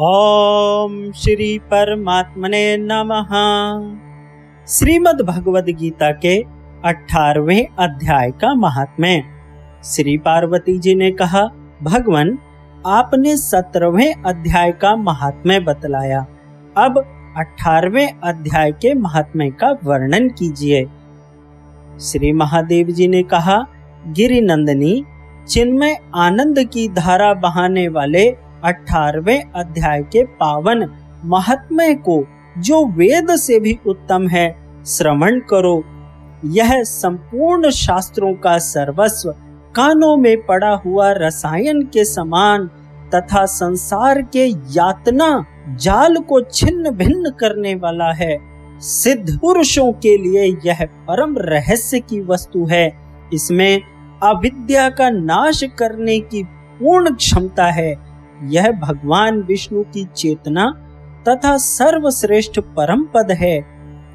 ओम श्री परमात्मने नमः। श्रीमद् भगवद गीता के अठारवे अध्याय का महात्म्य। श्री पार्वती जी ने कहा, भगवान, आपने सत्रहवें अध्याय का महात्म्य बतलाया। अब अठारवे अध्याय के महात्म्य का वर्णन कीजिए। श्री महादेव जी ने कहा गिरि नंदनी चिन्मय आनंद की धारा बहाने वाले अठारहवें अध्याय के पावन महात्म्य को, जो वेद से भी उत्तम है, श्रवण करो। यह संपूर्ण शास्त्रों का सर्वस्व कानों में पड़ा हुआ रसायन के समान तथा संसार के यातना जाल को छिन्न भिन्न करने वाला है। सिद्ध पुरुषों के लिए यह परम रहस्य की वस्तु है। इसमें अविद्या का नाश करने की पूर्ण क्षमता है। यह भगवान विष्णु की चेतना तथा सर्वश्रेष्ठ परम पद है।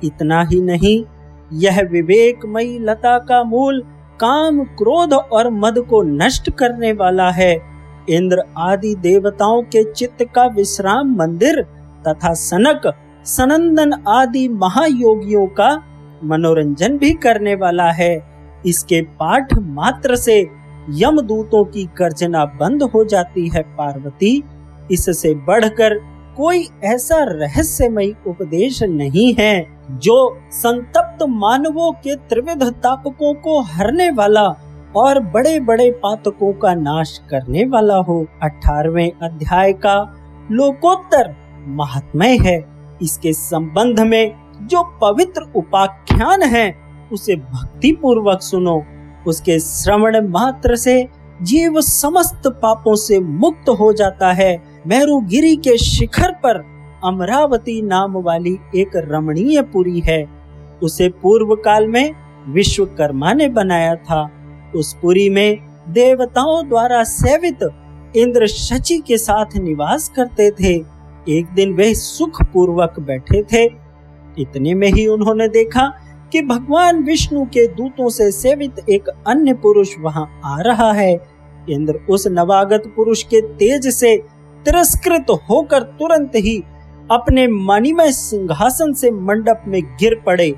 इतना ही नहीं, यह विवेकमयी लता का मूल काम क्रोध और मद को नष्ट करने वाला है। इंद्र आदि देवताओं के चित्त का विश्राम मंदिर तथा सनक, सनंदन आदि महायोगियों का मनोरंजन भी करने वाला है। इसके पाठ मात्र से यमदूतों की गर्जना बंद हो जाती है, पार्वती। इससे बढ़कर कोई ऐसा रहस्यमय उपदेश नहीं है, जो संतप्त मानवों के त्रिविध तापकों को हरने वाला और बड़े बड़े पातकों का नाश करने वाला हो। अठारवे अध्याय का लोकोत्तर महात्मय है। इसके संबंध में जो पवित्र उपाख्यान है, उसे भक्ति पूर्वक सुनो। उसके श्रवण मात्र से जीव समस्त पापों से मुक्त हो जाता है। गिरी के शिखर पर अमरावती नाम वाली एक रमणीय पुरी है। उसे पूर्व काल में विश्वकर्मा ने बनाया था। उस पुरी में देवताओं द्वारा सेवित इंद्र शची के साथ निवास करते थे। एक दिन वे सुख पूर्वक बैठे थे। इतने में ही उन्होंने देखा कि भगवान विष्णु के दूतों से सेवित एक अन्य पुरुष वहाँ आ रहा है। इंद्र उस नवागत पुरुष के तेज से तिरस्कृत होकर तुरंत ही अपने मणिमय सिंहासन से मंडप में गिर पड़े।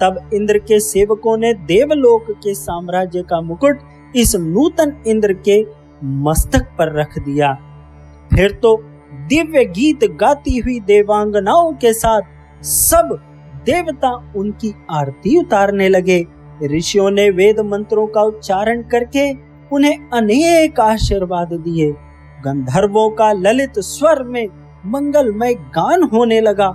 तब इंद्र के सेवकों ने देवलोक के साम्राज्य का मुकुट इस नूतन इंद्र के मस्तक पर रख दिया। फिर तो दिव्य गीत गाती हुई देवांगनाओं के साथ सब देवता उनकी आरती उतारने लगे। ऋषियों ने वेद मंत्रों का उच्चारण करके उन्हें अनेक आशीर्वाद दिए। गंधर्वों का ललित स्वर में मंगलमय गान होने लगा।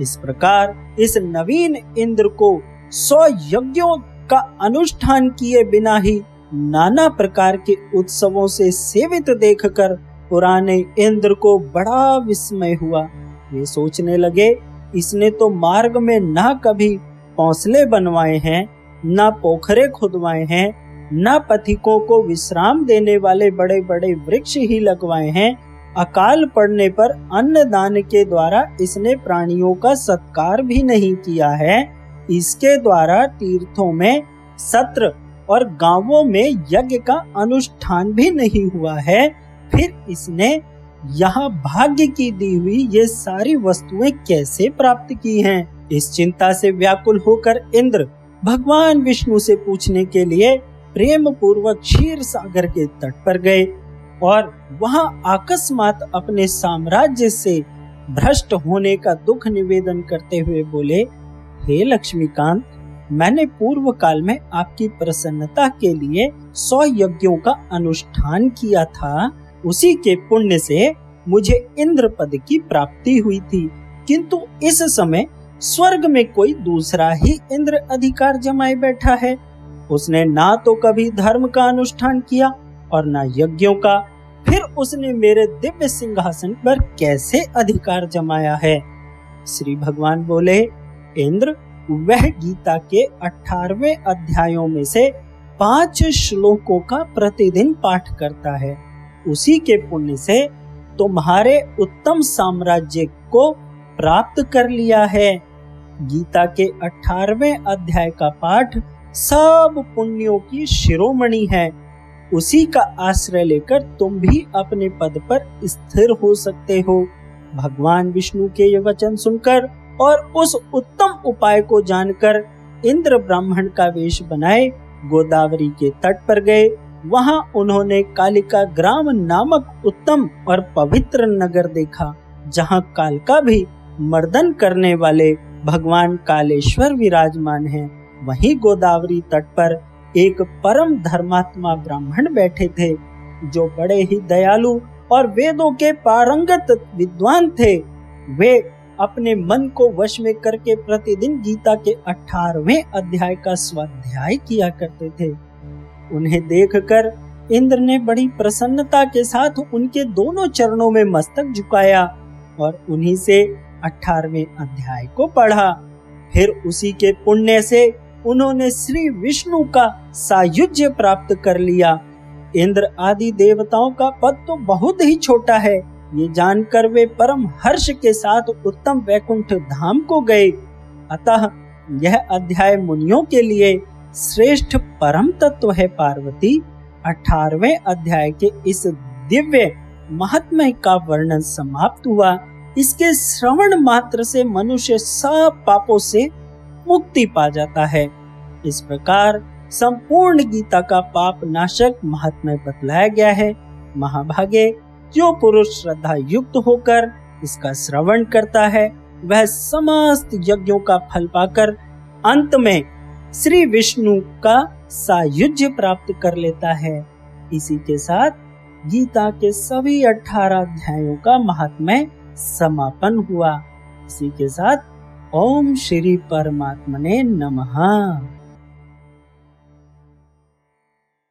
इस प्रकार इस नवीन इंद्र को सौ यज्ञों का अनुष्ठान किए बिना ही नाना प्रकार के उत्सवों से सेवित देखकर पुराने इंद्र को बड़ा विस्मय हुआ। वे सोचने लगे इसने तो मार्ग में ना कभी पौसले बनवाए हैं, न पोखरे खुदवाए हैं, न पथिकों को विश्राम देने वाले बड़े बड़े वृक्ष ही लगवाए हैं। अकाल पड़ने पर अन्न दान के द्वारा इसने प्राणियों का सत्कार भी नहीं किया है। इसके द्वारा तीर्थों में, सत्र और गाँवों में यज्ञ का अनुष्ठान भी नहीं हुआ है। फिर इसने यहाँ भाग्य की दी हुई ये सारी वस्तुएँ कैसे प्राप्त की हैं? इस चिंता से व्याकुल होकर इंद्र भगवान विष्णु से पूछने के लिए प्रेम पूर्वक क्षीर सागर के तट पर गए और वहाँ अकस्मात अपने साम्राज्य से भ्रष्ट होने का दुख निवेदन करते हुए बोले, हे लक्ष्मीकांत, मैंने पूर्व काल में आपकी प्रसन्नता के लिए सौ यज्ञों का अनुष्ठान किया था उसी के पुण्य से मुझे इंद्र पद की प्राप्ति हुई थी। किंतु इस समय स्वर्ग में कोई दूसरा ही इंद्र अधिकार जमाए बैठा है। उसने ना तो कभी धर्म का अनुष्ठान किया और ना यज्ञों का। फिर उसने मेरे दिव्य सिंहासन पर कैसे अधिकार जमाया है? श्री भगवान बोले, इंद्र, वह गीता के अठारवे अध्यायों में से पाँच श्लोकों का प्रतिदिन पाठ करता है। उसी के पुण्य से तुम्हारे उत्तम साम्राज्य को प्राप्त कर लिया है। गीता के अठारहवें अध्याय का पाठ सब पुण्यों की शिरोमणि है। उसी का आश्रय लेकर तुम भी अपने पद पर स्थिर हो सकते हो। भगवान विष्णु के ये वचन सुनकर और उस उत्तम उपाय को जानकर इंद्र ब्राह्मण का वेश बनाए, गोदावरी के तट पर गए वहाँ उन्होंने कालिका ग्राम नामक उत्तम और पवित्र नगर देखा, जहाँ कालका भी मर्दन करने वाले भगवान कालेश्वर विराजमान हैं। वहीं गोदावरी तट पर एक परम धर्मात्मा ब्राह्मण बैठे थे, जो बड़े ही दयालु और वेदों के पारंगत विद्वान थे वे अपने मन को वश में करके प्रतिदिन गीता के अठारवे अध्याय का स्वाध्याय किया करते थे उन्हें देखकर इंद्र ने बड़ी प्रसन्नता के साथ उनके दोनों चरणों में मस्तक झुकाया और उन्हीं से अठारहवें अध्याय को पढ़ा। फिर उसी के पुण्य से उन्होंने श्री विष्णु का सायुज्य प्राप्त कर लिया। इंद्र आदि देवताओं का पद तो बहुत ही छोटा है। ये जानकर वे परम हर्ष के साथ उत्तम वैकुंठ धाम को गए। अतः यह अध्याय मुनियों के लिए श्रेष्ठ परम तत्व है पार्वती। अठारवे अध्याय के इस दिव्य महात्मा का वर्णन समाप्त हुआ। इसके श्रवण मात्र से मनुष्य सब पापों से मुक्ति पा जाता है। इस प्रकार संपूर्ण गीता का पाप नाशक महात्मा बतलाया गया है। महाभागे जो पुरुष श्रद्धा युक्त होकर इसका श्रवण करता है, वह समस्त यज्ञों का फल पाकर अंत में श्री विष्णु का सायुज्य प्राप्त कर लेता है। इसी के साथ गीता के सभी अठारह अध्यायों का महात्म्य समापन हुआ। इसी के साथ ओम श्री परमात्मने नमः।